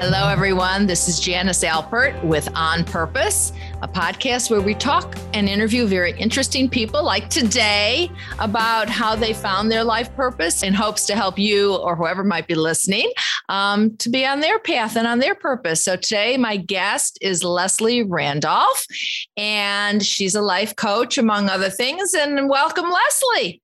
Hello, everyone. This is Janice Alpert with On Purpose, a podcast where we talk and interview very interesting people like today about how they found their life purpose in hopes to help you or whoever might be listening um, to be on their path and on their purpose. So today, my guest is Leslie Randolph, and she's a life coach, among other things. And welcome, Leslie.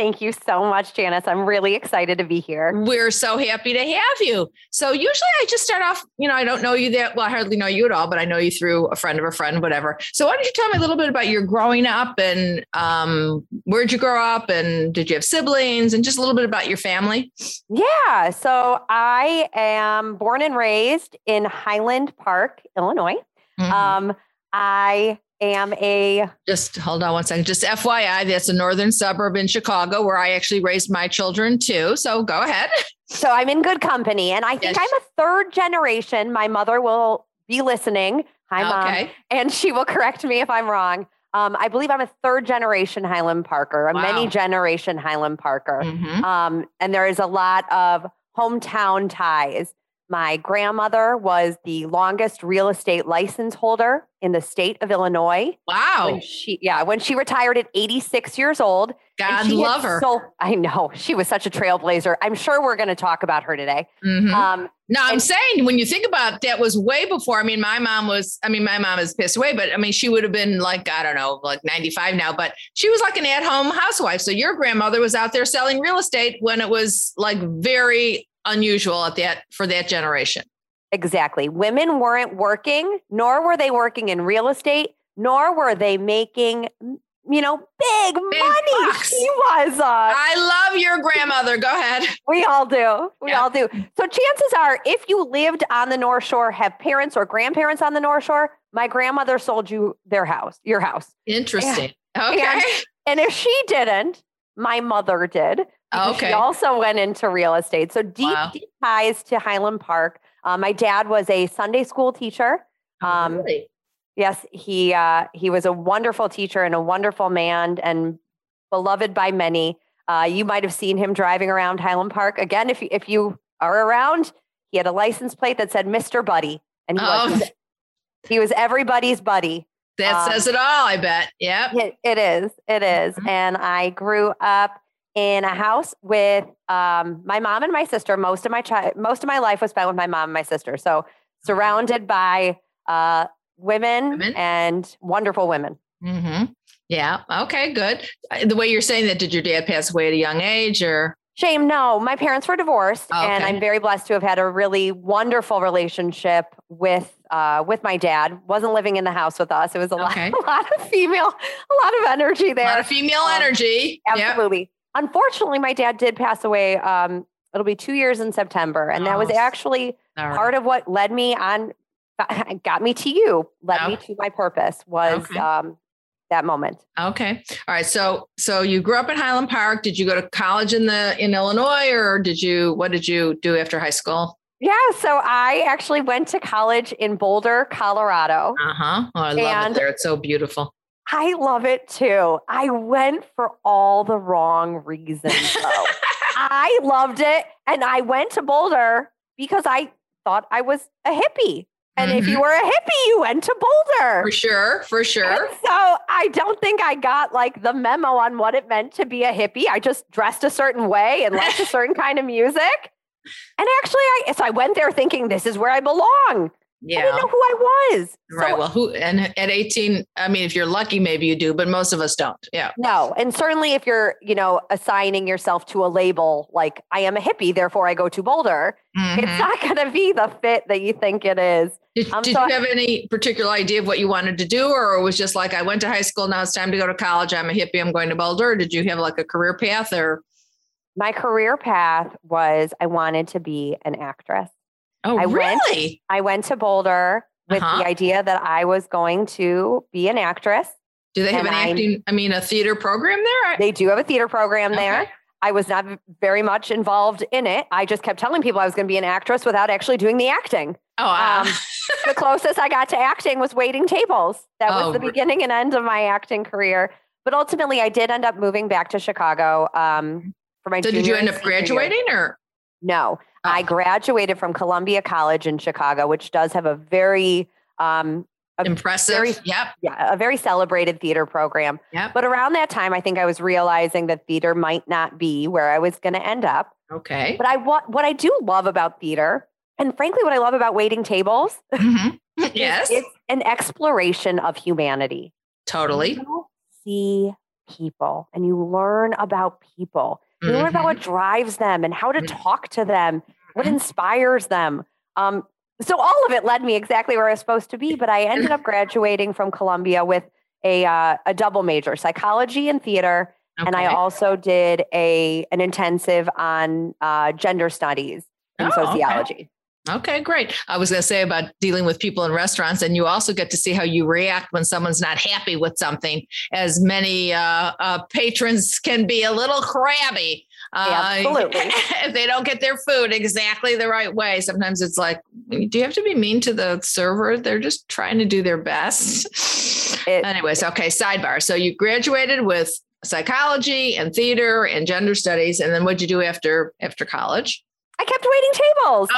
Thank you so much, Janice. I'm really excited to be here. We're so happy to have you. So usually I just start off, you know, I don't know you that well, I hardly know you at all, but I know you through a friend of a friend, whatever. So why don't you tell me a little bit about your growing up and um, where'd you grow up and did you have siblings and just a little bit about your family? Yeah. So I am born and raised in Highland Park, Illinois. Mm-hmm. Um, I am a just hold on one second. Just FYI, that's a northern suburb in Chicago where I actually raised my children too. So go ahead. So I'm in good company. And I think yes. I'm a third generation. My mother will be listening. Hi, mom. Okay. And she will correct me if I'm wrong. Um, I believe I'm a third generation Highland Parker, a wow. many generation Highland Parker. Mm-hmm. Um, and there is a lot of hometown ties. My grandmother was the longest real estate license holder in the state of Illinois. Wow. When she, yeah, when she retired at 86 years old. God love her. So, I know she was such a trailblazer. I'm sure we're going to talk about her today. Mm-hmm. Um, no, I'm and, saying when you think about that was way before. I mean, my mom was, I mean, my mom is pissed away, but I mean, she would have been like, I don't know, like 95 now, but she was like an at home housewife. So your grandmother was out there selling real estate when it was like very unusual at that for that generation. Exactly. Women weren't working, nor were they working in real estate, nor were they making you know, big, big money. Bucks. She was. Uh, I love your grandmother. Go ahead. We all do. We yeah. all do. So chances are, if you lived on the North Shore, have parents or grandparents on the North Shore, my grandmother sold you their house, your house. Interesting. And, okay. And, and if she didn't, my mother did. Okay. She also went into real estate. So deep, wow. deep ties to Highland Park. Uh, my dad was a Sunday school teacher. Oh, um, really? Yes, he uh, he was a wonderful teacher and a wonderful man and beloved by many. Uh, you might have seen him driving around Highland Park again. If you, if you are around, he had a license plate that said Mister Buddy, and he, oh. was, he was everybody's buddy. That um, says it all, I bet. Yep. It, it is. It is. Mm-hmm. And I grew up in a house with um, my mom and my sister. Most of my child, most of my life was spent with my mom and my sister. So surrounded by uh, women, women, and wonderful women. Mm-hmm. Yeah. Okay. Good. Uh, the way you're saying that, did your dad pass away at a young age, or? Shame. No, my parents were divorced, oh, okay. and I'm very blessed to have had a really wonderful relationship with uh, with my dad. wasn't living in the house with us. It was a, okay. lot, a lot of female, a lot of energy there. A lot of female um, energy. Absolutely. Yep. Unfortunately, my dad did pass away. Um, it'll be two years in September, and oh, that was oh, actually right. part of what led me on, got me to you, led okay. me to my purpose. Was okay. um, that moment. Okay. All right. So so you grew up in Highland Park. Did you go to college in the in Illinois or did you what did you do after high school? Yeah, so I actually went to college in Boulder, Colorado. Uh-huh. Oh, I love it there. It's so beautiful. I love it too. I went for all the wrong reasons, though. I loved it. And I went to Boulder because I thought I was a hippie. And mm-hmm. if you mm-hmm. were a hippie, you went to Boulder. For sure. For sure. And so I don't think I got like the memo on what it meant to be a hippie. I just dressed a certain way and liked a certain kind of music. And actually, I so I went there thinking this is where I belong. Yeah. I didn't know who I was. Right. So, well, who and at 18, I mean, if you're lucky, maybe you do, but most of us don't. Yeah. No. And certainly if you're, you know, assigning yourself to a label like I am a hippie, therefore I go to Boulder, mm-hmm. it's not gonna be the fit that you think it is. Did, um, did so you have any particular idea of what you wanted to do, or it was just like I went to high school, now it's time to go to college, I'm a hippie, I'm going to Boulder? Did you have like a career path or my career path was I wanted to be an actress. Oh, I really? Went, I went to Boulder with uh-huh. the idea that I was going to be an actress. Do they have an acting, I, I mean, a theater program there? They do have a theater program okay. there. I was not very much involved in it. I just kept telling people I was going to be an actress without actually doing the acting. Oh, wow. Um, the closest I got to acting was waiting tables. That was oh, the beginning and end of my acting career. But ultimately, I did end up moving back to Chicago um, for my. So, did you end up graduating year. or? No. I graduated from Columbia College in Chicago, which does have a very um, a impressive, very, yep, yeah, a very celebrated theater program. Yep. But around that time, I think I was realizing that theater might not be where I was going to end up. Okay. But I what what I do love about theater, and frankly, what I love about waiting tables, mm-hmm. yes, it's an exploration of humanity. Totally. You see people, and you learn about people. You mm-hmm. learn about what mm-hmm. drives them and how to mm-hmm. talk to them, what mm-hmm. inspires them. Um, so all of it led me exactly where I was supposed to be. But I ended up graduating from Columbia with a uh, a double major, psychology and theater, okay. and I also did a an intensive on uh, gender studies and oh, sociology. Okay. Okay, great. I was going to say about dealing with people in restaurants, and you also get to see how you react when someone's not happy with something, as many uh, uh, patrons can be a little crabby. Uh, Absolutely. if they don't get their food exactly the right way, sometimes it's like, do you have to be mean to the server? They're just trying to do their best. It, Anyways, okay, sidebar. So you graduated with psychology and theater and gender studies, and then what'd you do after after college? I kept waiting tables.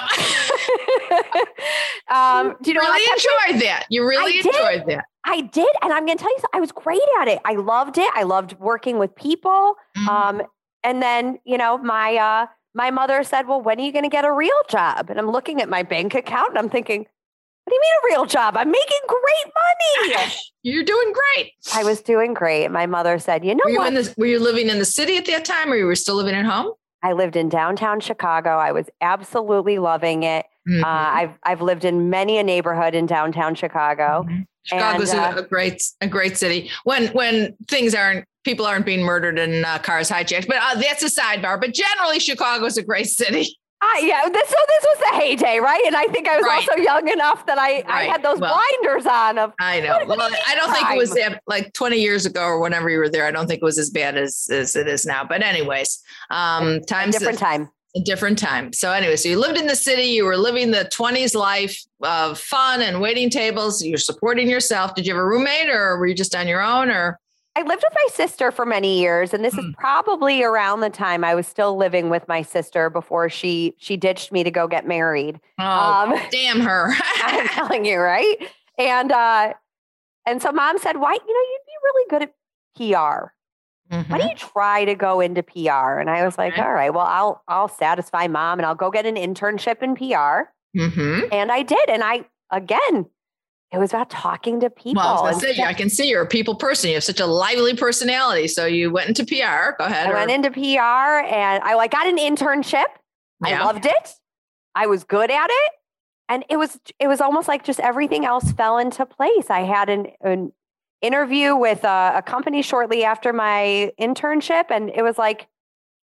Oh. um, do you know really enjoyed that? You really I enjoyed did. that. I did, and I'm going to tell you, something. I was great at it. I loved it. I loved working with people. Mm-hmm. Um, and then, you know, my uh, my mother said, "Well, when are you going to get a real job?" And I'm looking at my bank account, and I'm thinking, "What do you mean a real job? I'm making great money." You're doing great. I was doing great. My mother said, "You know were what? You the, were you living in the city at that time, or you were still living at home?" I lived in downtown Chicago. I was absolutely loving it. Uh, mm-hmm. Uh, I've I've lived in many a neighborhood in downtown Chicago. Mm-hmm. Chicago's and, uh, a great a great city when when things aren't people aren't being murdered and uh, cars hijacked. But uh, that's a sidebar. But generally, Chicago's a great city. Uh, yeah, this, so this was the heyday, right? And I think I was right. also young enough that I, right. I had those well, blinders on. Of I know. Well, I don't think it was like 20 years ago or whenever you were there. I don't think it was as bad as, as it is now. But anyways, um, times different time. A different time. So anyway, so you lived in the city. You were living the 20s life of fun and waiting tables. You're supporting yourself. Did you have a roommate, or were you just on your own, or? I lived with my sister for many years, and this mm. is probably around the time I was still living with my sister before she she ditched me to go get married. Oh, um, damn her! I'm telling you, right? And uh, and so mom said, "Why? You know, you'd be really good at PR. Mm-hmm. Why don't you try to go into PR?" And I was like, "All right, well, I'll I'll satisfy mom, and I'll go get an internship in PR." Mm-hmm. And I did, and I again it was about talking to people. Well, I, say, I can see you're a people person. You have such a lively personality. So you went into PR. Go ahead. I or... went into PR and I like got an internship. Yeah. I loved it. I was good at it. And it was it was almost like just everything else fell into place. I had an, an interview with a, a company shortly after my internship, and it was like,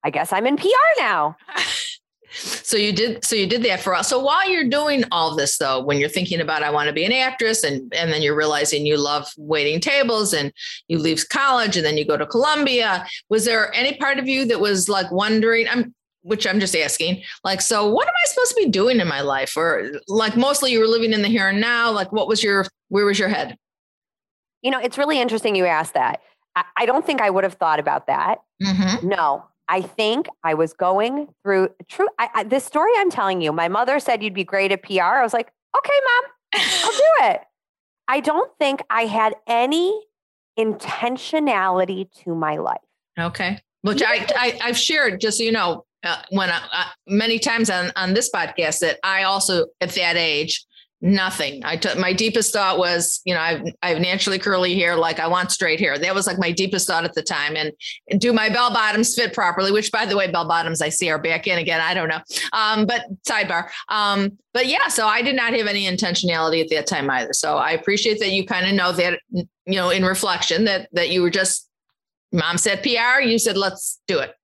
I guess I'm in PR now. So you did so you did that for us. So while you're doing all this though, when you're thinking about I want to be an actress and and then you're realizing you love waiting tables and you leave college and then you go to Columbia, was there any part of you that was like wondering I'm which I'm just asking, like, so what am I supposed to be doing in my life? Or like mostly you were living in the here and now, like what was your where was your head? You know, it's really interesting you asked that. I, I don't think I would have thought about that. Mm-hmm. No, I think I was going through true. I, I, this story I'm telling you, my mother said you'd be great at PR. I was like, okay, mom, I'll do it. I don't think I had any intentionality to my life. Okay. Which I, I have shared just so you know uh, when I, uh, many times on on this podcast that I also at that age nothing. I took my deepest thought was, you know, I've I've naturally curly hair, like I want straight hair. That was like my deepest thought at the time. And, and do my bell bottoms fit properly? Which, by the way, bell bottoms I see are back in again. I don't know. Um, but sidebar. Um, but yeah, so I did not have any intentionality at that time either. So I appreciate that you kind of know that, you know, in reflection that that you were just mom said PR, you said let's do it.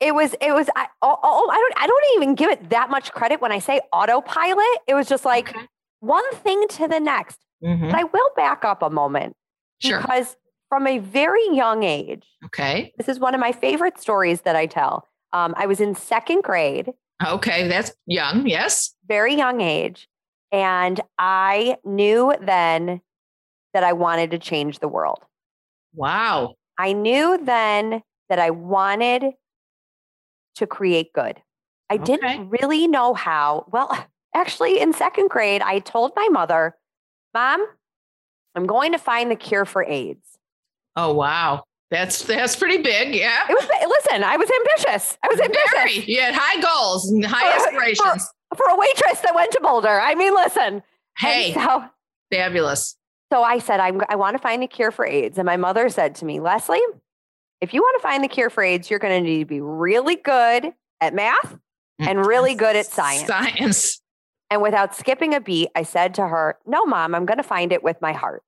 It was. It was. I, oh, oh, I don't. I don't even give it that much credit when I say autopilot. It was just like okay. one thing to the next. Mm-hmm. But I will back up a moment sure. because from a very young age. Okay. This is one of my favorite stories that I tell. Um, I was in second grade. Okay, that's young. Yes. Very young age, and I knew then that I wanted to change the world. Wow. I knew then that I wanted to create good. I okay. didn't really know how. Well, actually, in second grade, I told my mother, Mom, I'm going to find the cure for AIDS. Oh, wow. That's that's pretty big, yeah. It was listen. I was ambitious. I was ambitious. Very. You had high goals and high aspirations for, for, a waitress that went to Boulder. I mean, listen. Hey, so, fabulous. So I said, I'm, I want to find a cure for AIDS, and my mother said to me, Leslie, if you want to find the cure for AIDS, you're going to need to be really good at math and really good at science. Science. And without skipping a beat, I said to her, No, mom, I'm going to find it with my heart.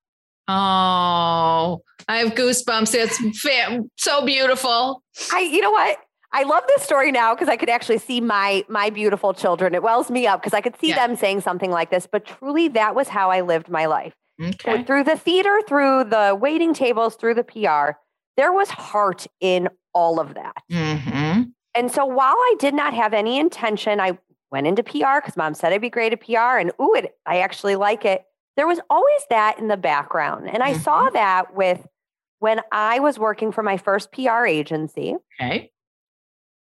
Oh, I have goosebumps. It's so beautiful. I, you know what? I love this story now because I could actually see my my beautiful children. It wells me up because I could see yeah. them saying something like this. But truly, that was how I lived my life. Okay. So through the theater, through the waiting tables, through the PR, there was heart in all of that. Mm-hmm. And so while I did not have any intention, I went into PR because mom said I'd be great at PR, and ooh, it, I actually like it. There was always that in the background. And I mm-hmm. saw that with when I was working for my first PR agency. Okay.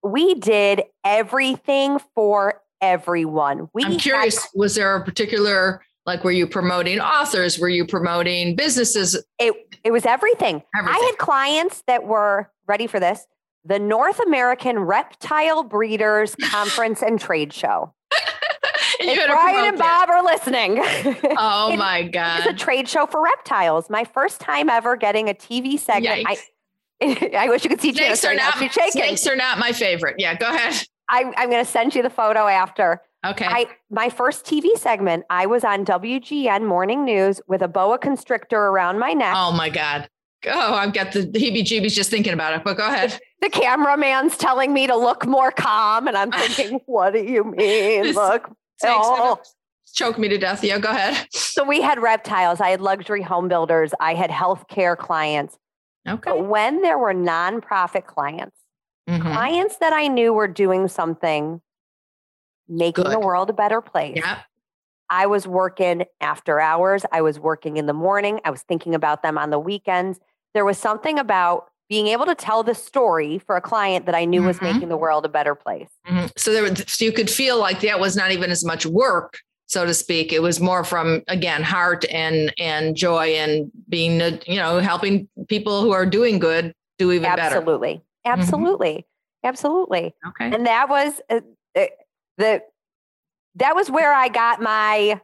We did everything for everyone. We I'm curious, had, was there a particular like were you promoting authors? Were you promoting businesses? It it was everything. everything. I had clients that were ready for this the North American Reptile Breeders Conference and Trade Show. if Brian and Bob it. are listening. Oh my God. It's a trade show for reptiles. My first time ever getting a TV segment. I, I, wish you could see snakes are not, Snakes are not my favorite. Yeah, go ahead. I, I'm going to send you the photo after. Okay. I, my first TV segment, I was on WGN Morning News with a boa constrictor around my neck. Oh my God. Oh, I've got the heebie jeebies just thinking about it, but go ahead. The, the cameraman's telling me to look more calm. And I'm thinking, what do you mean? Look. Oh. Choke me to death. Yeah, go ahead. So we had reptiles. I had luxury home builders. I had healthcare clients. Okay. But when there were nonprofit clients, mm-hmm. clients that I knew were doing something, making Good. the world a better place. Yeah. I was working after hours. I was working in the morning. I was thinking about them on the weekends. There was something about being able to tell the story for a client that I knew mm-hmm. was making the world a better place. Mm-hmm. So there was, so you could feel like that was not even as much work, so to speak. It was more from again heart and and joy and being you know helping people who are doing good do even absolutely. better. Absolutely, absolutely, mm-hmm. absolutely. Okay, and that was the that was where I got my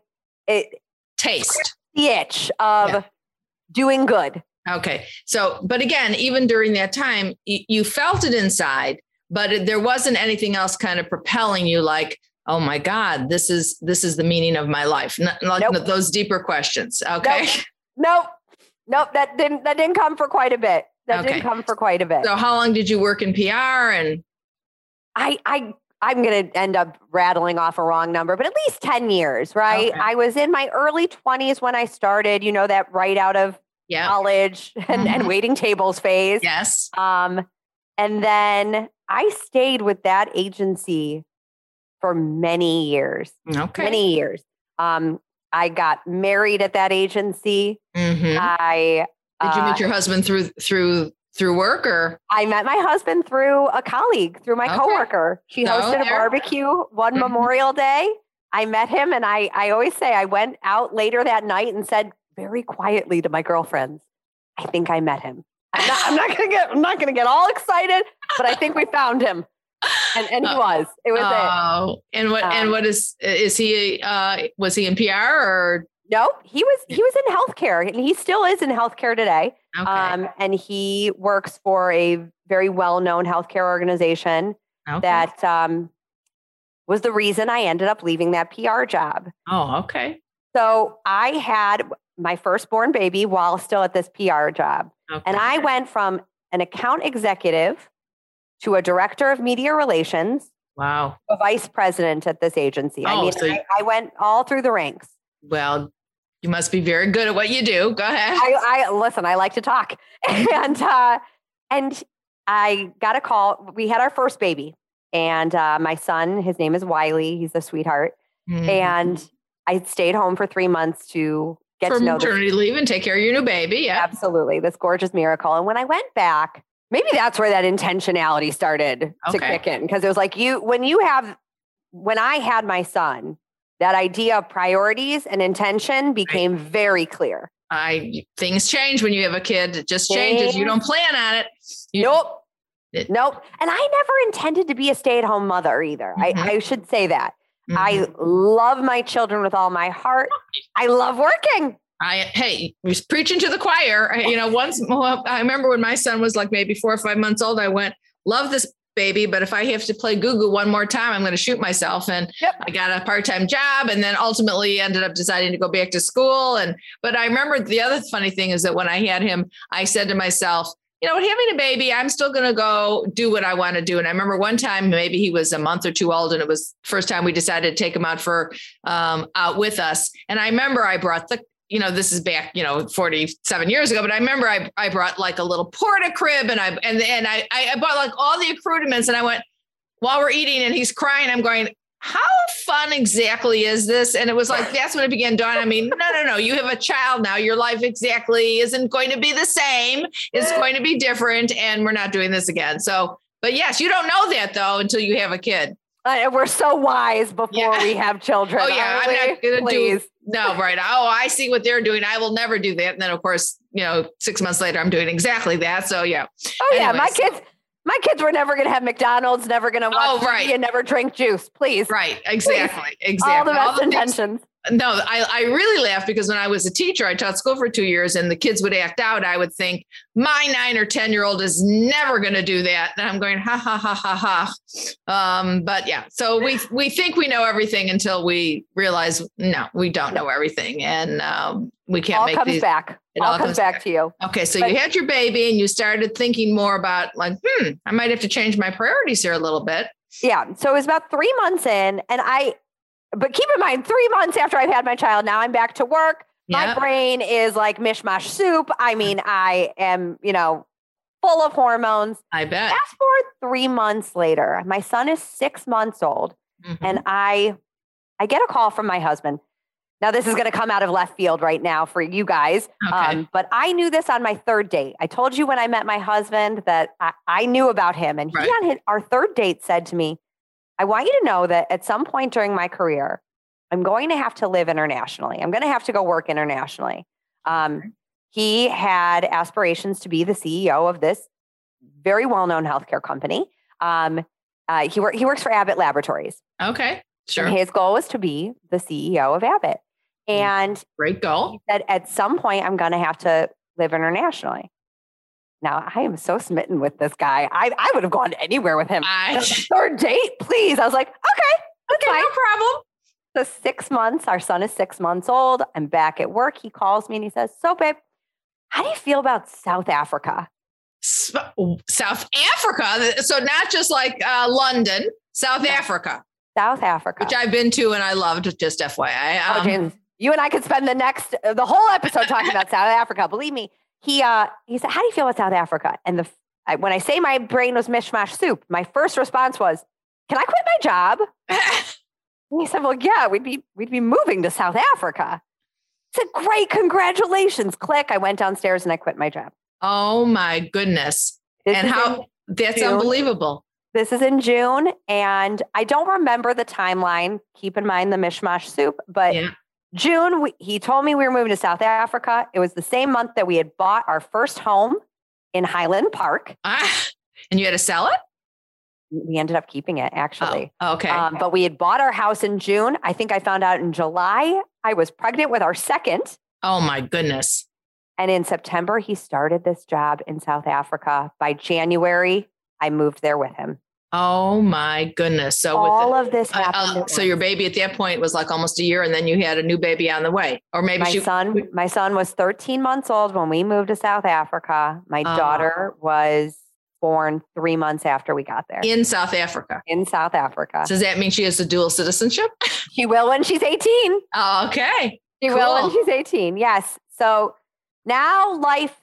it, taste the itch of yeah. doing good. Okay. So, but again, even during that time, you, you felt it inside, but there wasn't anything else kind of propelling you like, oh my God, this is this is the meaning of my life. Not, nope. those deeper questions. Okay. Nope. nope. Nope. That didn't that didn't come for quite a bit. That okay. didn't come for quite a bit. So how long did you work in PR and I I I'm going to end up rattling off a wrong number, but at least 10 years, right? Okay. I was in my early 20s when I started, you know, that right out of yep. college and, mm-hmm. and waiting tables phase. Yes. Um, and then I stayed with that agency for many years. Okay. Many years. Um, I got married at that agency. Mm-hmm. I did you meet uh, your husband through through through work or? I met my husband through a colleague, through my okay. coworker. She so, hosted a barbecue one mm-hmm. Memorial Day. I met him and I, I always say I went out later that night and said very quietly to my girlfriends, I think I met him. I'm not, I'm not gonna get I'm not gonna get all excited, but I think we found him. And, and he uh, was. It was oh, it. And what um, and what is is he uh was he in PR or no, he was he was in healthcare and he still is in healthcare today. Okay. Um, and he works for a very well-known healthcare organization okay. that um, was the reason I ended up leaving that PR job. Oh, okay. So I had my firstborn baby while still at this PR job. Okay. And I went from an account executive to a director of media relations. Wow. A vice president at this agency. Oh, I mean, so I, I, went all through the ranks. Well, you must be very good at what you do. Go ahead. I, I listen. I like to talk, and uh, and I got a call. We had our first baby, and uh, my son, his name is Wiley. He's a sweetheart, mm-hmm. and I stayed home for three months to get for to know maternity leave and take care of your new baby. Yeah, absolutely. This gorgeous miracle. And when I went back, maybe that's where that intentionality started okay. to kick in because it was like you when you have when I had my son, that idea of priorities and intention became right. very clear. I things change when you have a kid. It just changes. You don't plan on it. You, nope. It, nope. And I never intended to be a stay-at-home mother either. Mm-hmm. I, I, should say that. Mm-hmm. I love my children with all my heart. I love working. I hey, was preaching to the choir. You know, once I remember when my son was like maybe four or five months old, I went, love this baby, but if I have to play Goo Goo one more time, I'm going to shoot myself. And yep. I got a part-time job and then ultimately ended up deciding to go back to school. And, but I remember the other funny thing is that when I had him, I said to myself, you know, having a baby, I'm still going to go do what I want to do. And I remember one time, maybe he was a month or two old, and it was first time we decided to take him out for um, out with us. And I remember I brought the you know, this is back, you know, 47 years ago, but I remember I, I brought like a little porta crib and I, and, and I, I bought like all the accoutrements and I went, while we're eating and he's crying, I'm going, how fun exactly is this? And it was like, that's when it began dawning. I mean, no, no, no, you have a child now. Your life exactly isn't going to be the same. It's going to be different. And we're not doing this again. So, but yes, you don't know that though, until you have a kid. Uh, we're so wise before yeah. we have children. Oh yeah, I'm not gonna Please. do no right. Oh, I see what they're doing. I will never do that. And then of course, you know, six months later, I'm doing exactly that. So yeah. Oh yeah, my kids. My kids were never going to have McDonald's, never going to watch oh, right. TV and never drink juice. Please. Right. Exactly. Please. Exactly. All the best All the intentions. Things- no, I, I really laugh because when I was a teacher, I taught school for two years and the kids would act out. I would think my nine or 10 year old is never going to do that. And I'm going, ha, ha, ha, ha, ha. Um, but yeah, so we, we think we know everything until we realize, no, we don't know everything. And um, we can't make all make comes these, back. It all, all comes, back, back, to you. Okay. So but, you had your baby and you started thinking more about like, hmm, I might have to change my priorities here a little bit. Yeah. So it was about three months in and I, but keep in mind, three months after I've had my child, now I'm back to work. Yep. My brain is like mishmash soup. I mean, I am, you know, full of hormones. I bet. Fast forward three months later, my son is six months old, mm-hmm. and I, I get a call from my husband. Now, this is going to come out of left field right now for you guys. Okay. Um, but I knew this on my third date. I told you when I met my husband that I, I knew about him. And right. he on his, our third date said to me, I want you to know that at some point during my career, I'm going to have to live internationally. I'm going to have to go work internationally. Um, he had aspirations to be the CEO of this very well known healthcare company. Um, uh, he, wor- he works for Abbott Laboratories. Okay, sure. And his goal was to be the CEO of Abbott. Mm, and great goal. He said, at some point, I'm going to have to live internationally. Now I am so smitten with this guy. I, I would have gone anywhere with him. I, third date, please. I was like, okay, okay, fine. no problem. So six months, our son is six months old. I'm back at work. He calls me and he says, So, babe, how do you feel about South Africa? South Africa. So not just like uh, London, South Africa. South Africa, which I've been to and I loved. Just FYI. Oh, um, oh, James, you and I could spend the next the whole episode talking about South Africa. Believe me, he uh, he said, "How do you feel about South Africa?" And the I, when I say my brain was mishmash soup, my first response was, "Can I quit my job?" and he said, "Well, yeah, we'd be we'd be moving to South Africa." I said, "Great, congratulations!" Click. I went downstairs and I quit my job. Oh my goodness! This and how that's June. unbelievable. This is in June, and I don't remember the timeline. Keep in mind the mishmash soup, but. Yeah June, we, he told me we were moving to South Africa. It was the same month that we had bought our first home in Highland Park. Ah, and you had to sell it? We ended up keeping it actually. Oh, okay. Um, but we had bought our house in June. I think I found out in July. I was pregnant with our second. Oh my goodness. And in September, he started this job in South Africa. By January, I moved there with him. Oh my goodness! So all the, of this happened. Uh, so your baby at that point was like almost a year, and then you had a new baby on the way, or maybe my she, son. My son was 13 months old when we moved to South Africa. My uh, daughter was born three months after we got there in South Africa. In South Africa. Does that mean she has a dual citizenship? she will when she's 18. Oh, okay. She cool. will when she's 18. Yes. So now life,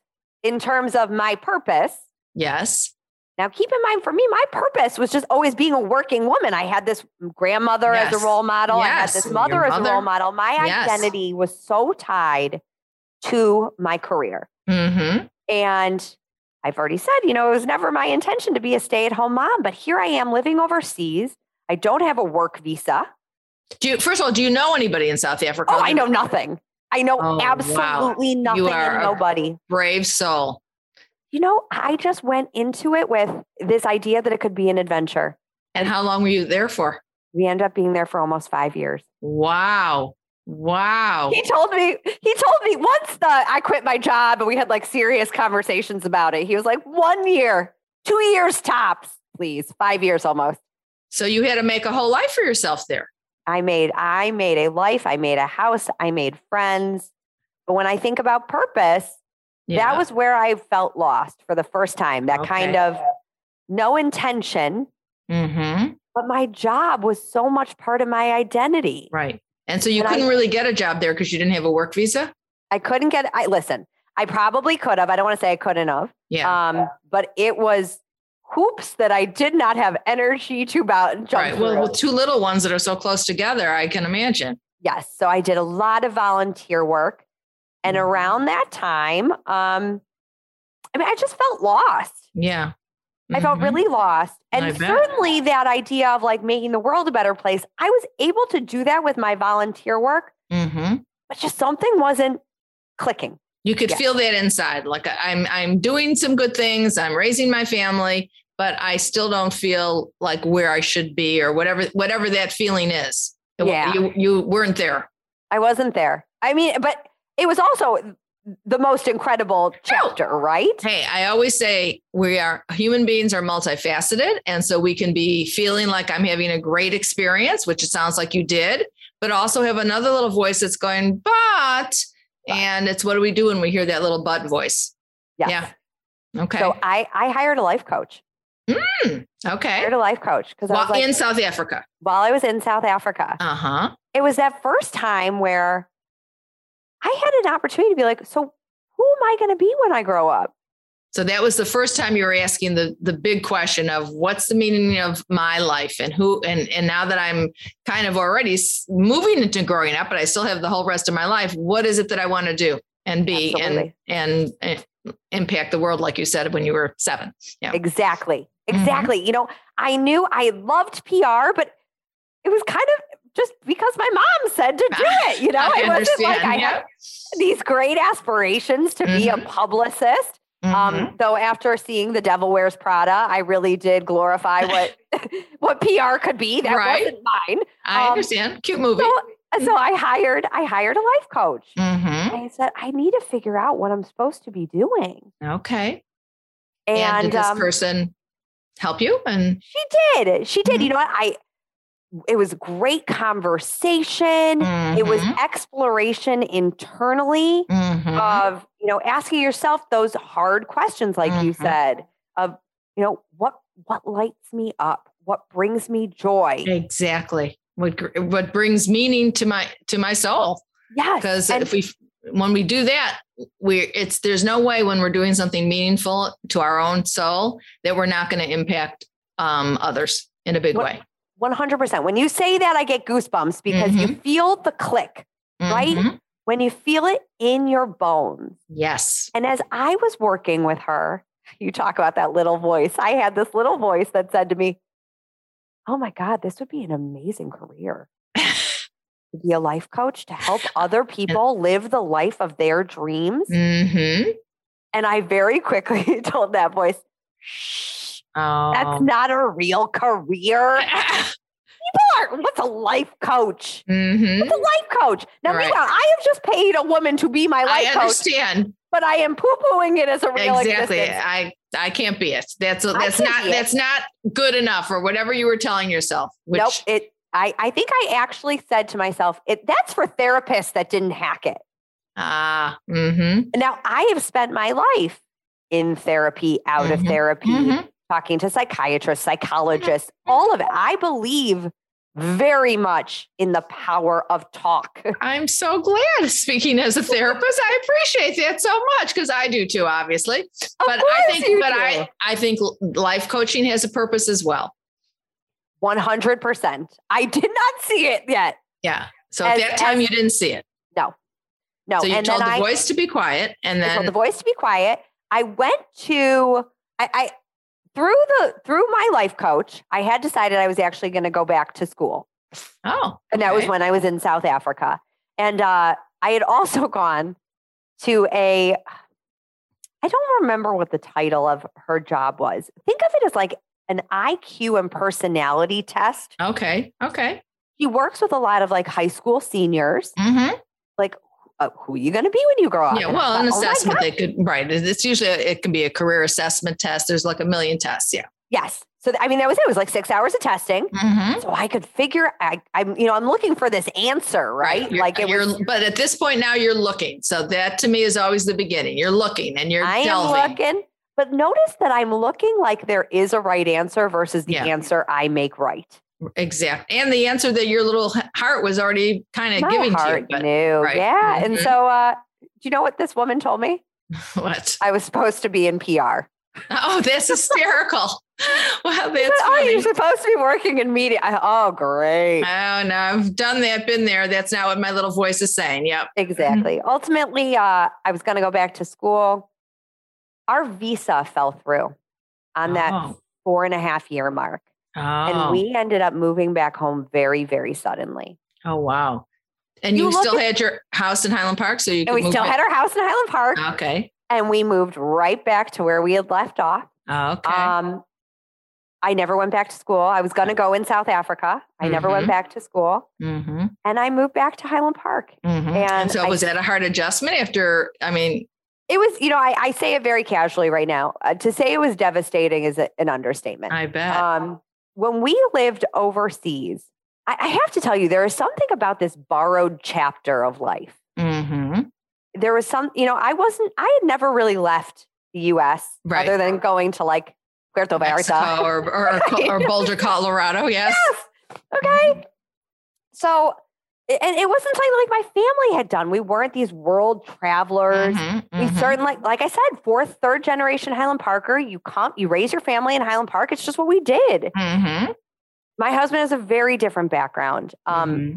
in terms of my purpose. Yes now, keep in mind, for me, my purpose was just always being a working woman. I had this grandmother yes. as a role model. Yes. I had this mother as a role model. My yes. identity was so tied to my career. Mm-hmm. And I've already said, you know, it was never my intention to be a stay at home mom, but here I am living overseas. I don't have a work visa. Do you, first of all, do you know anybody in South Africa? Oh, I know nothing. I know oh, absolutely wow. nothing and nobody. brave soul. You know, I just went into it with this idea that it could be an adventure. And how long were you there for? We ended up being there for almost five years. Wow. Wow. He told me, he told me once the I quit my job and we had like serious conversations about it. He was like, one year, two years tops, please. Five years almost. So you had to make a whole life for yourself there. I made I made a life, I made a house, I made friends. But when I think about purpose, yeah. that was where I felt lost for the first time. That okay. kind of no intention. Mm-hmm. But my job was so much part of my identity. Right. And so you and couldn't I, really get a job there because you didn't have a work visa? I couldn't get I listen, I probably could have. I don't want to say I couldn't have. Yeah. Um, but it was hoops that I did not have energy to about jump right. Well, two little ones that are so close together, I can imagine. Yes. So I did a lot of volunteer work. And mm-hmm. around that time, um, I mean, I just felt lost. Yeah. Mm-hmm. I felt mm-hmm. really lost. And certainly that idea of like making the world a better place, I was able to do that with my volunteer work. Mm-hmm. But just something wasn't clicking. You could yeah. feel that inside. Like I'm I'm doing some good things. I'm raising my family, but I still don't feel like where I should be or whatever whatever that feeling is. Yeah. You you weren't there. I wasn't there. I mean, but it was also the most incredible chapter, oh. right? Hey, I always say we are human beings are multifaceted. And so we can be feeling like I'm having a great experience, which it sounds like you did, but also have another little voice that's going, but, and it's what do we do when we hear that little but voice? Yes. Yeah. Okay. So I, I hired a life coach. Mm, okay. I hired a life coach because while like, in South Africa. While I was in South Africa. Uh huh. It was that first time where I had an opportunity to be like, so who am I going to be when I grow up? So that was the first time you were asking the the big question of what's the meaning of my life and who and and now that I'm kind of already moving into growing up, but I still have the whole rest of my life. What is it that I want to do and be and, and and impact the world like you said when you were seven? Yeah, exactly, mm-hmm. exactly. Mm-hmm. You know, I knew I loved PR, but it was kind of just because my mom said to do it. You know, I it wasn't like I yeah. had these great aspirations to mm-hmm. be a mm-hmm. publicist. Um, mm-hmm. Um, though after seeing The Devil Wears Prada, I really did glorify what what PR could be. That right. wasn't mine. I um, understand. Cute movie. So, so, I hired I hired a life coach. Mm-hmm. I said I need to figure out what I'm supposed to be doing. Okay. And, and did this um, person help you? And she did. She did. You mm-hmm. know what? I it was great conversation. Mm-hmm. It was mm-hmm. exploration internally mm-hmm. of, you know, asking yourself those hard questions, like mm-hmm. you said, of, you know, what what lights me up? What brings me joy? Exactly. What what brings meaning to my to my soul? Yes. Because if we when we do that, we it's there's no way when we're doing something meaningful to our own soul that we're not going to impact um, others in a big what, way. 100%. When you say that, I get goosebumps because mm-hmm. you feel the click, mm-hmm. right? When you feel it in your bones. Yes. And as I was working with her, you talk about that little voice. I had this little voice that said to me, Oh my God, this would be an amazing career. to be a life coach to help other people live the life of their dreams. Mm-hmm. And I very quickly told that voice, shh Oh. That's not a real career. People are, what's a life coach? Mm-hmm. What's a life coach? Now, right. meanwhile, I have just paid a woman to be my life I understand. Coach, but I am poo pooing it as a real Exactly. Existence. I, I can't be it. That's, that's not, that's not good enough or whatever you were telling yourself. Which, nope. It, I, I think I actually said to myself, it, that's for therapists that didn't hack it. Ah, mm-hmm. Now I have spent my life in therapy, out mm-hmm. of therapy, mm-hmm talking to psychiatrists, psychologists, all of it. I believe very much in the power of talk. I'm so glad speaking as a therapist. I appreciate that so much because I do too, obviously. Of but I think but do. I I think life coaching has a purpose as well. 100%. I did not see it yet. Yeah. So as, at that time as, you didn't see it. No. No. So you and told the I, voice to be quiet and then told the voice to be quiet. I went to I, I through the through my life coach, I had decided I was actually going to go back to school. Oh, okay. and that was when I was in South Africa, and uh, I had also gone to a. I don't remember what the title of her job was. Think of it as like an IQ and personality test. Okay. Okay. He works with a lot of like high school seniors. Mm-hmm. Like, uh, who are you going to be when you grow up? Yeah, well, an oh assessment they could right. It's usually it can be a career assessment test. There's like a million tests. Yeah. Yes. So I mean, that was it. It was like six hours of testing. Mm-hmm. So I could figure. I, am you know, I'm looking for this answer, right? You're, like it was. But at this point now, you're looking. So that to me is always the beginning. You're looking and you're. I delving. am looking. But notice that I'm looking like there is a right answer versus the yeah. answer I make right. Exactly. And the answer that your little heart was already kind of giving to you. But, knew. Right. Yeah. Mm-hmm. And so, uh, do you know what this woman told me? what? I was supposed to be in PR. Oh, that's hysterical. well, that's Oh, you're supposed to be working in media. I, oh, great. Oh, no, I've done that, been there. That's not what my little voice is saying. Yep. Exactly. Mm-hmm. Ultimately, uh, I was going to go back to school our visa fell through on oh. that four and a half year mark. Oh. And we ended up moving back home very, very suddenly. Oh, wow. And you, you still at, had your house in Highland Park? So you and we still back? had our house in Highland Park. Okay. And we moved right back to where we had left off. Oh, okay. Um, I never went back to school. I was going to go in South Africa. I mm-hmm. never went mm-hmm. back to school. Mm-hmm. And I moved back to Highland Park. Mm-hmm. And, and, so I, was that a hard adjustment after, I mean, it was, you know, I, I say it very casually right now. Uh, to say it was devastating is a, an understatement. I bet. Um, when we lived overseas, I, I, have to tell you, there is something about this borrowed chapter of life. Mm-hmm. There was some, you know, I wasn't, I had never really left the US right. other than going to like Puerto Vallarta or, or, or, Boulder, Colorado. Yes. yes. Okay. So and it wasn't something like my family had done. We weren't these world travelers. Mm-hmm, we mm-hmm. certainly, like I said, fourth, third generation Highland Parker. You come, you raise your family in Highland Park. It's just what we did. Mm-hmm. My husband has a very different background. Um, mm-hmm.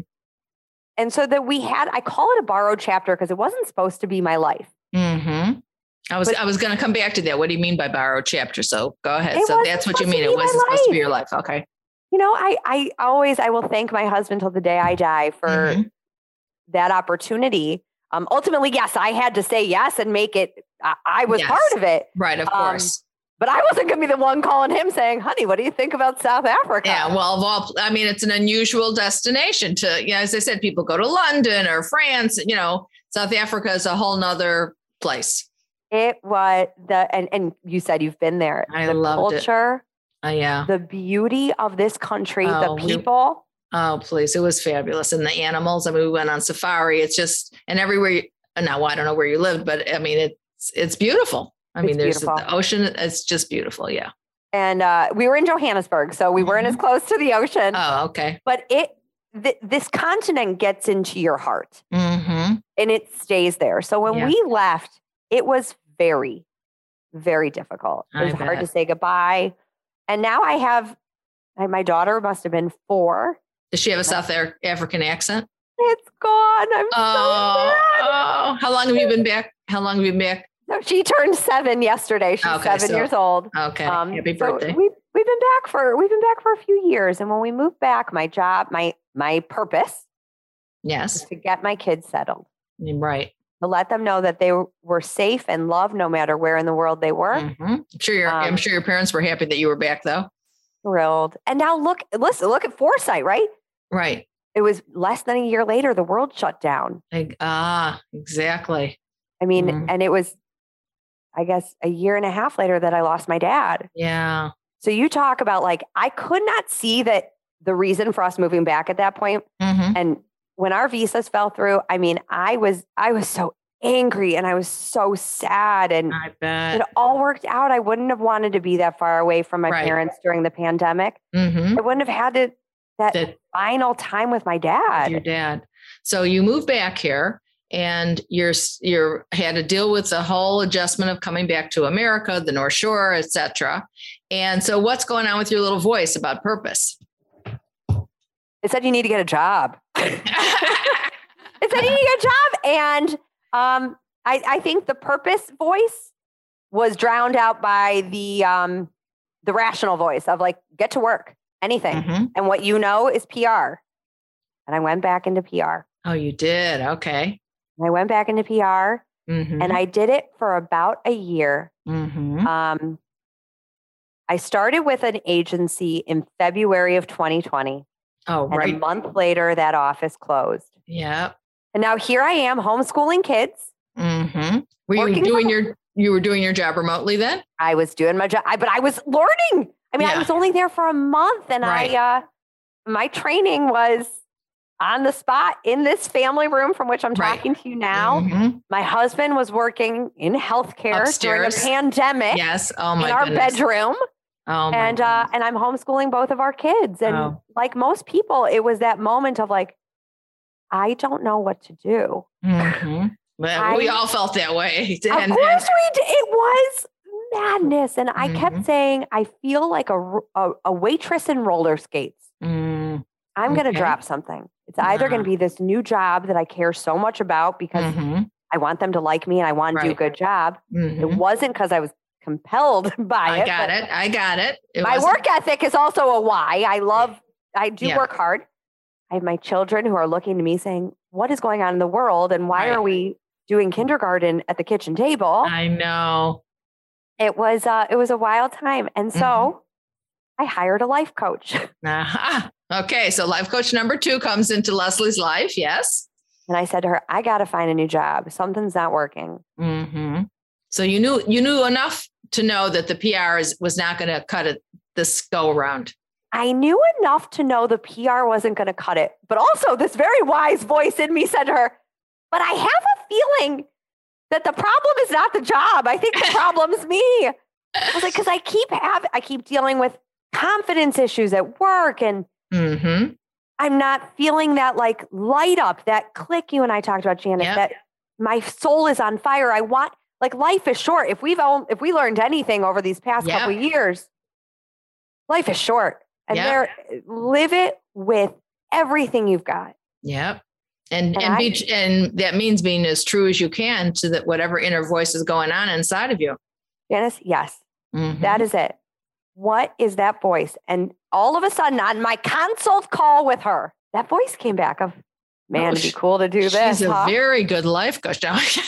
and so that we had, I call it a borrowed chapter because it wasn't supposed to be my life. Mm-hmm. I was, but, I was going to come back to that. What do you mean by borrowed chapter? So go ahead. So that's what you mean. It wasn't supposed to be your life. Okay you know, I, I always, I will thank my husband till the day I die for mm-hmm. that opportunity. Um, ultimately, yes, I had to say yes and make it. I, I was yes. part of it. Right. Of um, course. But I wasn't going to be the one calling him saying, honey, what do you think about South Africa? Yeah. Well, of all, I mean, it's an unusual destination to, you know, as I said, people go to London or France, you know, South Africa is a whole nother place. It was the, and, and you said you've been there. I the loved culture, uh, yeah. The beauty of this country, oh, the people. We, oh, please. It was fabulous. And the animals. I mean, we went on safari. It's just, and everywhere, you, now I don't know where you lived, but I mean, it's, it's beautiful. I mean, there's beautiful. the ocean. It's just beautiful. Yeah. And uh, we were in Johannesburg, so we mm-hmm. weren't as mm-hmm. close to the ocean. Oh, okay. But it, th- this continent gets into your heart mm-hmm. and it stays there. So when yeah. we left, it was very, very difficult. It was hard to say goodbye. And now I have, my daughter must have been four. Does she have a South African accent? It's gone. I'm oh, so sad. Oh, how long have you been back? How long have you been back? No, she turned seven yesterday. She's okay, seven so, years old. Okay. Um, Happy birthday. So we, we've been back for we've been back for a few years. And when we moved back, my job, my my purpose Yes. to get my kids settled. Right to let them know that they were safe and loved no matter where in the world they were. Mm-hmm. I'm sure your um, I'm sure your parents were happy that you were back though. Thrilled. And now look, listen, look at foresight, right? Right. It was less than a year later the world shut down. Like, ah, exactly. I mean, mm-hmm. and it was I guess a year and a half later that I lost my dad. Yeah. So you talk about like I could not see that the reason for us moving back at that point, mm-hmm. and when our visas fell through, I mean, I was I was so angry and I was so sad and I bet. it all worked out. I wouldn't have wanted to be that far away from my right. parents during the pandemic. Mm-hmm. I wouldn't have had to, that the, final time with my dad. Your dad. So you moved back here and you're you're had to deal with the whole adjustment of coming back to America, the North Shore, etc. And so what's going on with your little voice about purpose? It said you need to get a job. it said you need to get a job. And um, I, I think the purpose voice was drowned out by the um, the rational voice of like, get to work, anything. Mm-hmm. And what you know is PR. And I went back into PR. Oh, you did? Okay. I went back into PR mm-hmm. and I did it for about a year. Mm-hmm. Um, I started with an agency in February of 2020. Oh, and right. a month later, that office closed. Yeah. And now here I am homeschooling kids. Mm-hmm. Were you doing your you were doing your job remotely then? I was doing my job, but I was learning. I mean, yeah. I was only there for a month, and right. I uh, my training was on the spot in this family room from which I'm right. talking to you now. Mm-hmm. My husband was working in healthcare Upstairs. during a pandemic. Yes. Oh my In our bedroom. Oh and uh, and I'm homeschooling both of our kids. And oh. like most people, it was that moment of like, I don't know what to do. Mm-hmm. I, we all felt that way. And, of course and, we did. It was madness. And I mm-hmm. kept saying, I feel like a, a, a waitress in roller skates. Mm, I'm going to drop something. It's either uh-huh. going to be this new job that I care so much about because mm-hmm. I want them to like me and I want to right. do a good job. Mm-hmm. It wasn't because I was compelled by it. I. Got it. I got it. it my wasn't... work ethic is also a why. I love, I do yeah. work hard. I have my children who are looking to me saying, What is going on in the world? And why right. are we doing kindergarten at the kitchen table? I know. It was uh it was a wild time. And so mm-hmm. I hired a life coach. Uh-huh. Okay. So life coach number two comes into Leslie's life. Yes. And I said to her, I gotta find a new job. Something's not working. Mm-hmm. So you knew you knew enough to know that the PR is, was not going to cut it this go around. I knew enough to know the PR wasn't going to cut it, but also this very wise voice in me said to her, "But I have a feeling that the problem is not the job. I think the problem's me." I was like, "Because I keep have I keep dealing with confidence issues at work, and mm-hmm. I'm not feeling that like light up, that click you and I talked about, Janice. Yep. That my soul is on fire. I want like life is short. If we've all, if we learned anything over these past yep. couple years, life is short, and yep. there live it with everything you've got. Yep. And and, and I, be, and that means being as true as you can to that whatever inner voice is going on inside of you. Janice, yes, mm-hmm. that is it. What is that voice? And all of a sudden, on my consult call with her, that voice came back of, "Man, oh, it'd be cool to do this." She's a huh? very good life coach.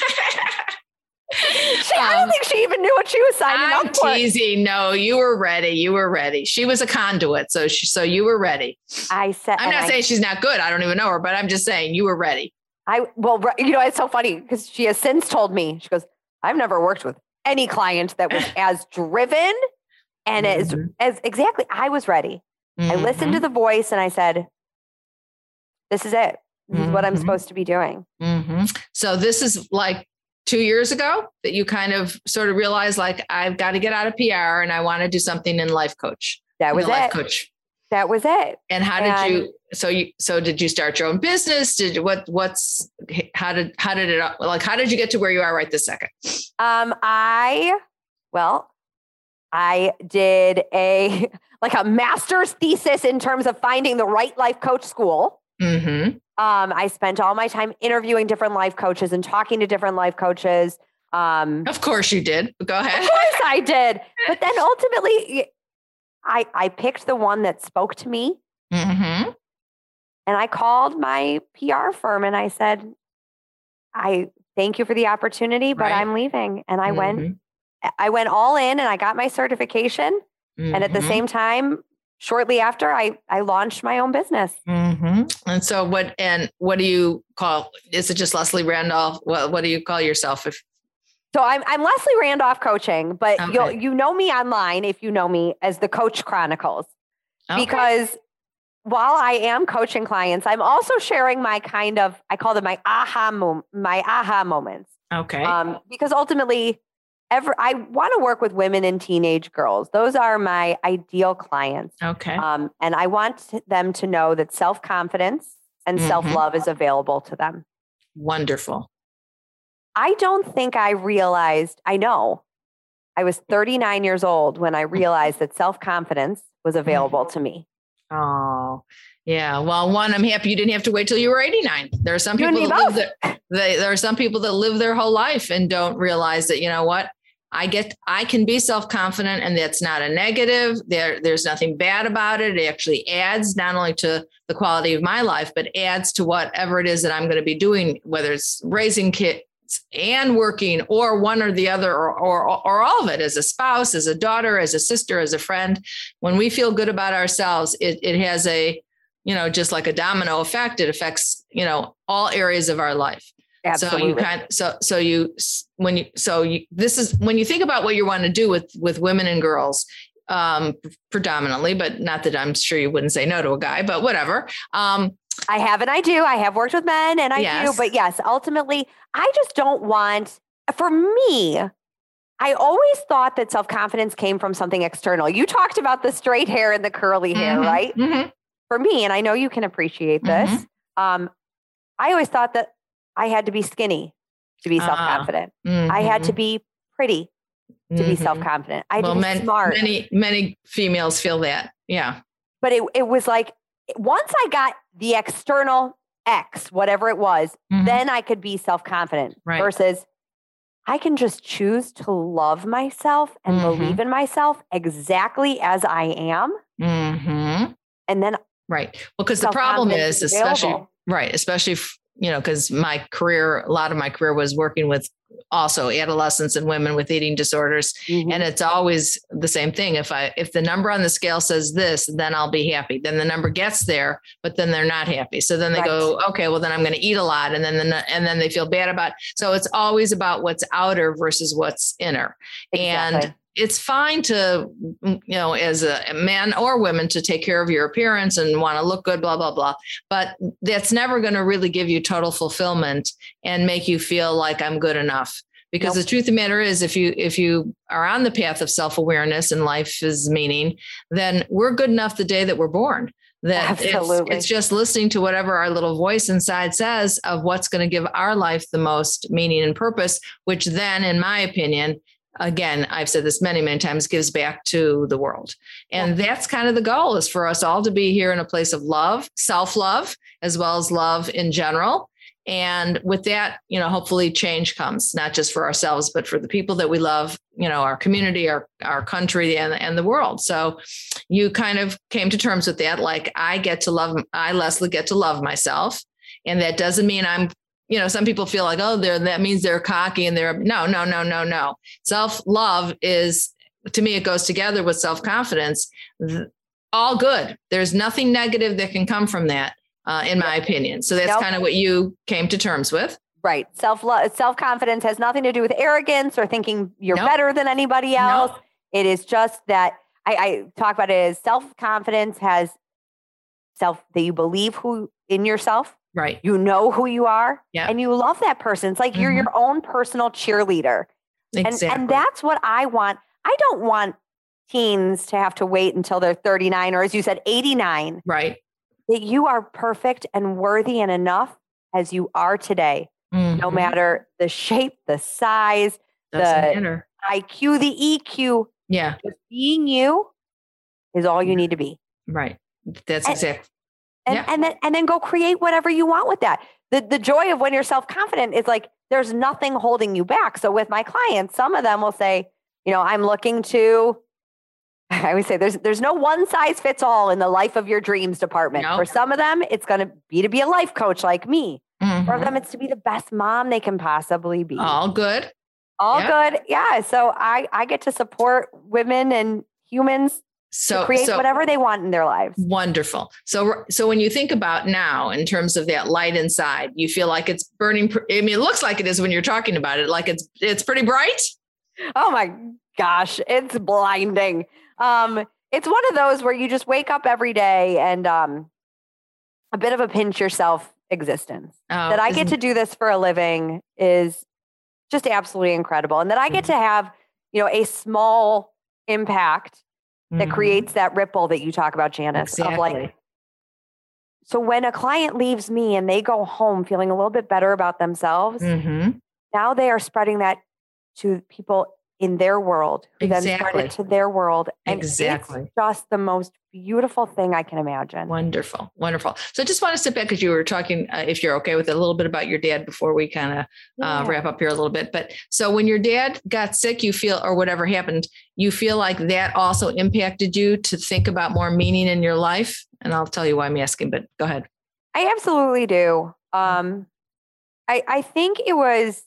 she, I don't um, think she even knew what she was signing I'm up for. Teasing. No, you were ready. You were ready. She was a conduit, so she, so you were ready. I said. I'm not saying I, she's not good. I don't even know her, but I'm just saying you were ready. I well, you know, it's so funny because she has since told me she goes, "I've never worked with any client that was as driven and mm-hmm. as as exactly. I was ready. Mm-hmm. I listened to mm-hmm. the voice and I said, "This is it. This mm-hmm. is what I'm mm-hmm. supposed to be doing." Mm-hmm. So this is like two years ago that you kind of sort of realized like I've got to get out of PR and I want to do something in life coach. That was it. Life coach. That was it. And how and did you? So you so did you start your own business? Did what? What's how did how did it like? How did you get to where you are right this second? Um, I well, I did a like a master's thesis in terms of finding the right life coach school. Mm-hmm. Um, I spent all my time interviewing different life coaches and talking to different life coaches. Um, of course you did. Go ahead. Of course I did. But then ultimately, I I picked the one that spoke to me. Mm-hmm. And I called my PR firm and I said, I thank you for the opportunity, but right. I'm leaving. And I mm-hmm. went, I went all in and I got my certification. Mm-hmm. And at the mm-hmm. same time, shortly after I, I launched my own business. Mm-hmm. And so what, and what do you call, is it just Leslie Randolph? What, what do you call yourself? If so I'm, I'm Leslie Randolph coaching, but okay. you you know me online if you know me as the Coach Chronicles, okay. because while I am coaching clients, I'm also sharing my kind of I call them my aha mom, my aha moments. Okay. Um, because ultimately, ever I want to work with women and teenage girls. Those are my ideal clients. Okay. Um, and I want them to know that self confidence and mm-hmm. self love is available to them. Wonderful. I don't think I realized, I know I was 39 years old when I realized that self confidence was available to me. Oh, yeah. Well, one, I'm happy you didn't have to wait till you were 89. There are some people that live their, they, there are some people that live their whole life and don't realize that, you know what, I get I can be self-confident and that's not a negative. There there's nothing bad about it. It actually adds not only to the quality of my life, but adds to whatever it is that I'm going to be doing, whether it's raising kids and working or one or the other or, or or all of it as a spouse, as a daughter, as a sister, as a friend. When we feel good about ourselves, it it has a you know just like a domino effect. It affects you know all areas of our life. Absolutely. So you kind so so you when you so you this is when you think about what you want to do with with women and girls um predominantly but not that I'm sure you wouldn't say no to a guy but whatever um I have and I do I have worked with men and I yes. do but yes ultimately I just don't want for me I always thought that self-confidence came from something external. You talked about the straight hair and the curly hair, mm-hmm, right? Mm-hmm. For me, and I know you can appreciate this. Mm-hmm. Um, I always thought that I had to be skinny to be self confident. Uh, mm-hmm. I had to mm-hmm. be pretty to mm-hmm. be self confident. I had well, to be many, smart. Many many females feel that. Yeah. But it it was like once I got the external X, whatever it was, mm-hmm. then I could be self confident. Right. Versus I can just choose to love myself and mm-hmm. believe in myself exactly as I am. Mm-hmm. And then Right. Well, because the problem is, especially right, especially you know, because my career, a lot of my career was working with also adolescents and women with eating disorders. Mm-hmm. And it's always the same thing. If I if the number on the scale says this, then I'll be happy. Then the number gets there, but then they're not happy. So then they right. go, okay, well then I'm going to eat a lot, and then the, and then they feel bad about. It. So it's always about what's outer versus what's inner. Exactly. And it's fine to you know as a man or woman to take care of your appearance and want to look good blah blah blah. But that's never going to really give you total fulfillment and make you feel like i'm good enough. Because nope. the truth of the matter is if you if you are on the path of self-awareness and life is meaning then we're good enough the day that we're born. That it's, it's, just listening to whatever our little voice inside says of what's going to give our life the most meaning and purpose which then in my opinion again i've said this many many times gives back to the world. And yeah. that's kind of the goal is for us all to be here in a place of love self-love as well as love in general. And with that you know hopefully change comes not just for ourselves but for the people that we love you know our community our our country and and the world. So you kind of came to terms with that like i get to love i leslie get to love myself. And that doesn't mean i'm you know, some people feel like, oh, they're, that means they're cocky and they're, no, no, no, no, no. Self love is, to me, it goes together with self confidence. All good. There's nothing negative that can come from that, uh, in my opinion. So that's nope. kind of what you came to terms with. Right. Self love, self confidence has nothing to do with arrogance or thinking you're nope. better than anybody else. Nope. It is just that I, I talk about it as self confidence has self that you believe who in yourself Right. You know who you are yeah. and you love that person. It's like mm-hmm. you're your own personal cheerleader. Exactly. And, and that's what I want. I don't want teens to have to wait until they're 39 or as you said, 89. Right. That you are perfect and worthy and enough as you are today. Mm-hmm. No matter the shape, the size, Doesn't the. IQ, the EQ. Yeah. Just being you is all you need to be. Right. That's and, exactly and, yeah. and then and then go create whatever you want with that. The the joy of when you're self-confident is like there's nothing holding you back. So with my clients, some of them will say, you know, I'm looking to I always say there's there's no one size fits all in the life of your dreams department. Nope. For some of them, it's going to be to be a life coach like me. Mm-hmm. For them, it's to be the best mom they can possibly be. All good. All good. Yeah. So I I get to support women and humans so create so, whatever they want in their lives. Wonderful. So so when you think about now in terms of that light inside you feel like it's burning i mean it looks like it is when you're talking about it like it's it's pretty bright? Oh my gosh it's blinding. Um it's one of those where you just wake up every day and um a bit of a pinch yourself existence. Oh, that i get to do this for a living is just absolutely incredible. And that i get mm-hmm. to have you know a small impact that mm-hmm. creates that ripple that you talk about, Janice. Exactly. Of like, so when a client leaves me and they go home feeling a little bit better about themselves, mm-hmm. now they are spreading that to people in their world, who exactly. then it to their world. And exactly. it's just the most beautiful thing I can imagine. Wonderful. Wonderful. So I just want to sit back because you were talking, uh, if you're okay with it, a little bit about your dad before we kind of uh, wrap up here a little bit. But so when your dad got sick, you feel, or whatever happened, you feel like that also impacted you to think about more meaning in your life? And I'll tell you why I'm asking, but go ahead. I absolutely do. Um, I, I think it was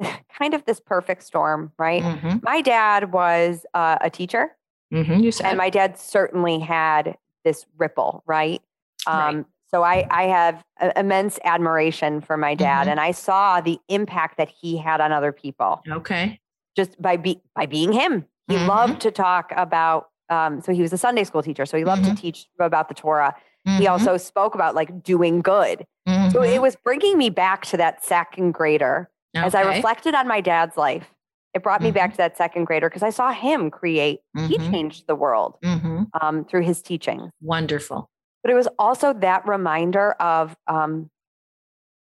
kind of this perfect storm, right? Mm-hmm. My dad was uh, a teacher. Mm-hmm, you said. And my dad certainly had this ripple, right? Um, right. So I, I have immense admiration for my dad, mm-hmm. and I saw the impact that he had on other people. Okay. Just by be by being him, he mm-hmm. loved to talk about. Um, so he was a Sunday school teacher, so he loved to mm-hmm. teach about the Torah. He mm-hmm. also spoke about like doing good. So it was bringing me back to that second grader Okay. As I reflected on my dad's life, it brought me mm-hmm. back to that second grader because I saw him create. Mm-hmm. He changed the world mm-hmm. um, through his teaching. Wonderful. But it was also that reminder of um,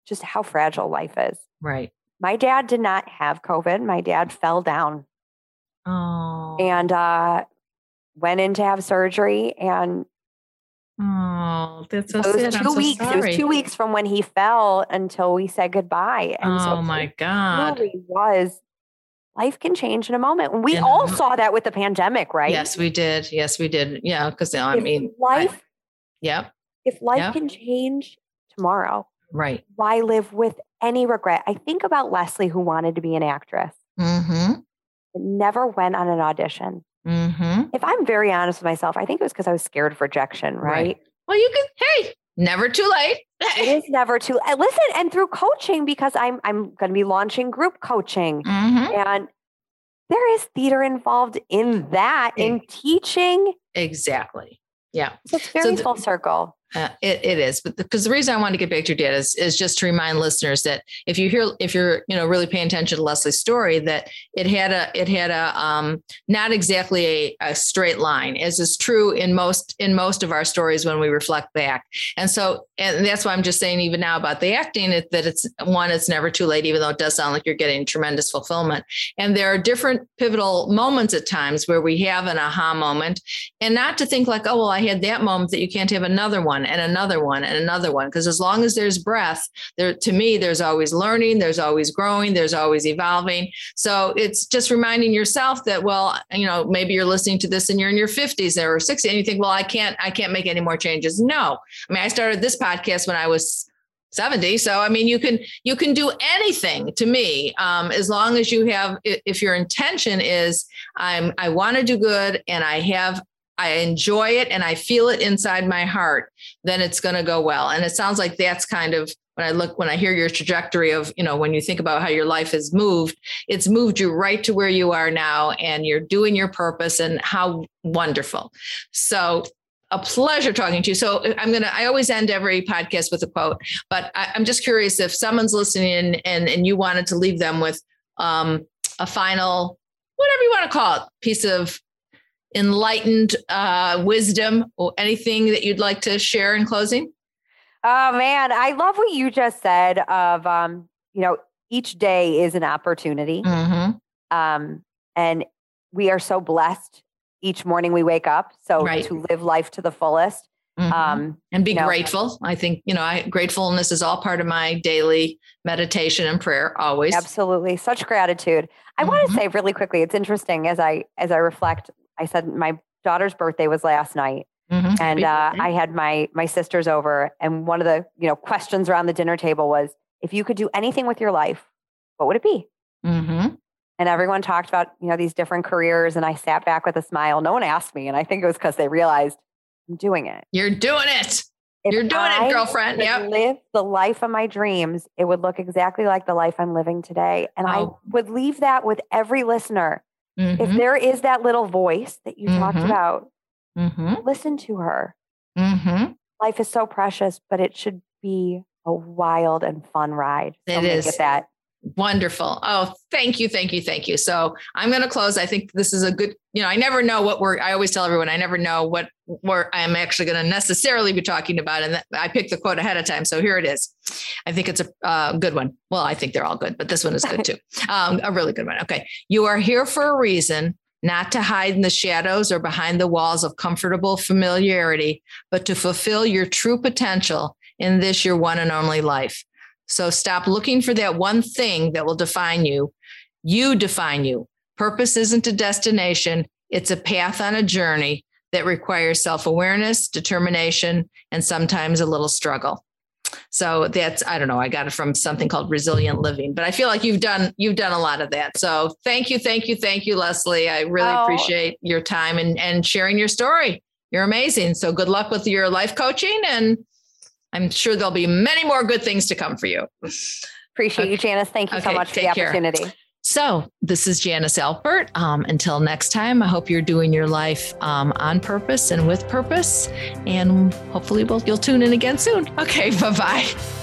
just how fragile life is. Right. My dad did not have COVID. My dad fell down. Oh. And uh, went in to have surgery and Oh, that's so, so sad. two weeks. Sorry. It was two weeks from when he fell until we said goodbye. And oh so my God. Really was life can change in a moment. We yeah. all saw that with the pandemic, right? Yes, we did. Yes, we did. Yeah. Cause I mean life. I, yep. If life yep. can change tomorrow. Right. Why live with any regret? I think about Leslie who wanted to be an actress. Mm-hmm. Never went on an audition. Mm-hmm. If I'm very honest with myself, I think it was because I was scared of rejection, right? right? Well, you can, hey, never too late. it is never too late. Listen, and through coaching, because I'm I'm going to be launching group coaching, mm-hmm. and there is theater involved in that, in teaching. Exactly. Yeah. So it's very so full circle. Uh, it, it is, but because the, the, reason I want to get back to your dad is, is just to remind listeners that if you hear, if you're, you know, really paying attention to Leslie's story, that it had a, it had a, um, not exactly a, a straight line, as is true in most, in most of our stories when we reflect back. And so, and that's why I'm just saying, even now about the acting, that it's one, it's never too late, even though it does sound like you're getting tremendous fulfillment. And there are different pivotal moments at times where we have an aha moment, and not to think like, oh well, I had that moment that you can't have another one one and another one and another one. Because as long as there's breath there to me there's always learning there's always growing there's always evolving. So it's just reminding yourself that well you know maybe you're listening to this and you're in your 50s or 60s and you think well i can't i can't make any more changes. No. I mean i started this podcast when i was 70 so i mean you can you can do anything to me um, as long as you have if your intention is i'm i want to do good and i have I enjoy it and I feel it inside my heart, then it's going to go well. And it sounds like that's kind of when I look, when I hear your trajectory of, you know, when you think about how your life has moved, it's moved you right to where you are now and you're doing your purpose and how wonderful. So a pleasure talking to you. So I'm going to, I always end every podcast with a quote, but I, am just curious if someone's listening and, and you wanted to leave them with um, a final, whatever you want to call it, piece of enlightened uh, wisdom or anything that you'd like to share in closing? Oh man, I love what you just said of um, you know, each day is an opportunity. Mm-hmm. Um, and we are so blessed each morning we wake up. So right. to live life to the fullest. Mm-hmm. Um, and be grateful. I think, you know, I, gratefulness is all part of my daily meditation and prayer always. Absolutely. Such gratitude. I mm-hmm. want to say really quickly, it's interesting as I, as I reflect I said my daughter's birthday was last night. Mm-hmm. And uh, I had my my sisters over, and one of the you know questions around the dinner table was, if you could do anything with your life, what would it be? And everyone talked about you know these different careers, and I sat back with a smile. No one asked me, and I think it was because they realized I'm doing it. You're doing it. If You're doing I it, girlfriend. Yeah. Live the life of my dreams. It would look exactly like the life I'm living today, and oh. I would leave that with every listener. Mm-hmm. If there is that little voice that you mm-hmm. talked about, mm-hmm. listen to her. Mm-hmm. Life is so precious, but it should be a wild and fun ride. So it is. It that. Wonderful. Oh, thank you, thank you, thank you. So I'm going to close. I think this is a good, you know, I never know what we're, I always tell everyone, I never know what, where I'm actually going to necessarily be talking about. And I picked the quote ahead of time. So here it is. I think it's a uh, good one. Well, I think they're all good, but this one is good too. Um, a really good one. Okay. You are here for a reason, not to hide in the shadows or behind the walls of comfortable familiarity, but to fulfill your true potential in this, your one and only life. So stop looking for that one thing that will define you. You define you. Purpose isn't a destination, it's a path on a journey that requires self awareness, determination, and sometimes a little struggle. So that's I don't know. I got it from something called resilient living, but I feel like you've done you've done a lot of that. So thank you, thank you, thank you, Leslie. I really oh. appreciate your time and and sharing your story. You're amazing. So good luck with your life coaching and I'm sure there'll be many more good things to come for you. Appreciate okay. you, Janice. Thank you okay, so much for the opportunity. Care. So, this is Janice Alpert. Um, until next time, I hope you're doing your life um, on purpose and with purpose. And hopefully, we'll, you'll tune in again soon. Okay, bye bye.